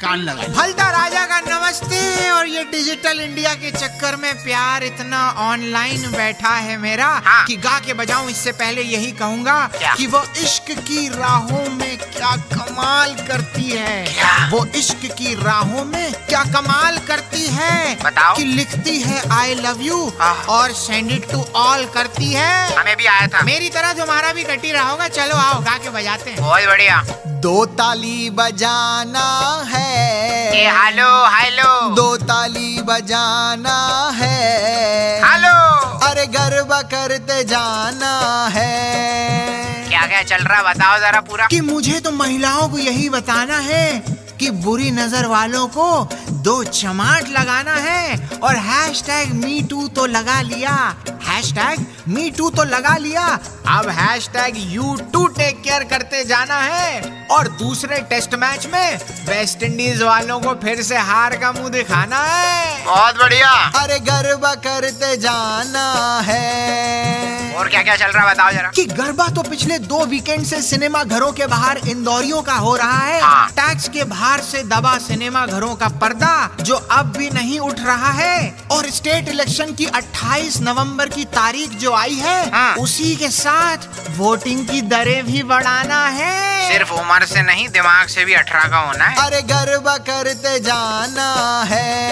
कान लगा फलता राजा का नमस्ते और ये डिजिटल इंडिया के चक्कर में प्यार इतना ऑनलाइन बैठा है मेरा हाँ। कि गा के बजाऊं इससे पहले यही कहूँगा? कि वो इश्क की राहों में क्या कमाल करती है क्या? वो इश्क की राहों में क्या कमाल करती है बताओ। कि लिखती है आई लव यू। और सेंड इट टू ऑल करती है हमें भी आया था मेरी तरह तुम्हारा भी कटी रहा होगा चलो आओ गा के बजाते हैं बहुत बढ़िया दो ताली बजाना है ए हेलो हेलो। दो ताली बजाना है। हेलो। अरे गरबा करते जाना है। क्या क्या चल रहा बताओ जरा पूरा। कि मुझे तो महिलाओं को यही बताना है। कि बुरी नज़र वालों को दो चमाट लगाना है और हैश टैग मी टू तो लगा लिया। हैश टैग मी टू तो लगा लिया। अब hashtag you too take care करते जाना है। और दूसरे टेस्ट मैच में वेस्ट इंडीज वालों को फिर से हार का मुँह दिखाना है। बहुत बढ़िया। अरे गरबा करते जाना है। और क्या क्या चल रहा है बताओ जरा। कि गरबा तो पिछले दो वीकेंड से सिनेमा घरों के बाहर इंदौरियों का हो रहा है। हाँ। टैक्स के बाहर से दबा सिनेमा घरों का पर्दा जो अब भी नहीं उठ रहा है। और स्टेट इलेक्शन की 28 नवंबर की तारीख जो आई है हाँ। उसी के साथ वोटिंग की दरें भी बढ़ाना है। सिर्फ़ उम्र से नहीं दिमाग से भी अठारह का होना है। अरे गरबा करते जाना है।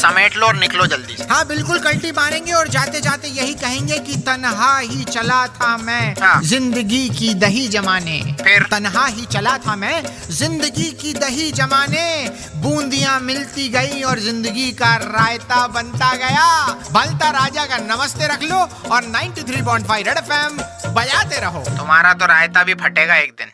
समेट लो और निकलो जल्दी से। हाँ बिल्कुल कल्टी मारेंगे और जाते जाते यही कहेंगे कि तनहा ही चला था मैं हाँ। ज़िंदगी की दही जमाने। फिर? तन्हा ही चला था मैं ज़िंदगी की दही जमाने। बूंदियाँ मिलती गई और ज़िंदगी का रायता बनता गया। बलता राजा का नमस्ते रख लो और 93.5 रेड एफएम बजाते रहो। तुम्हारा तो रायता भी फटेगा एक दिन।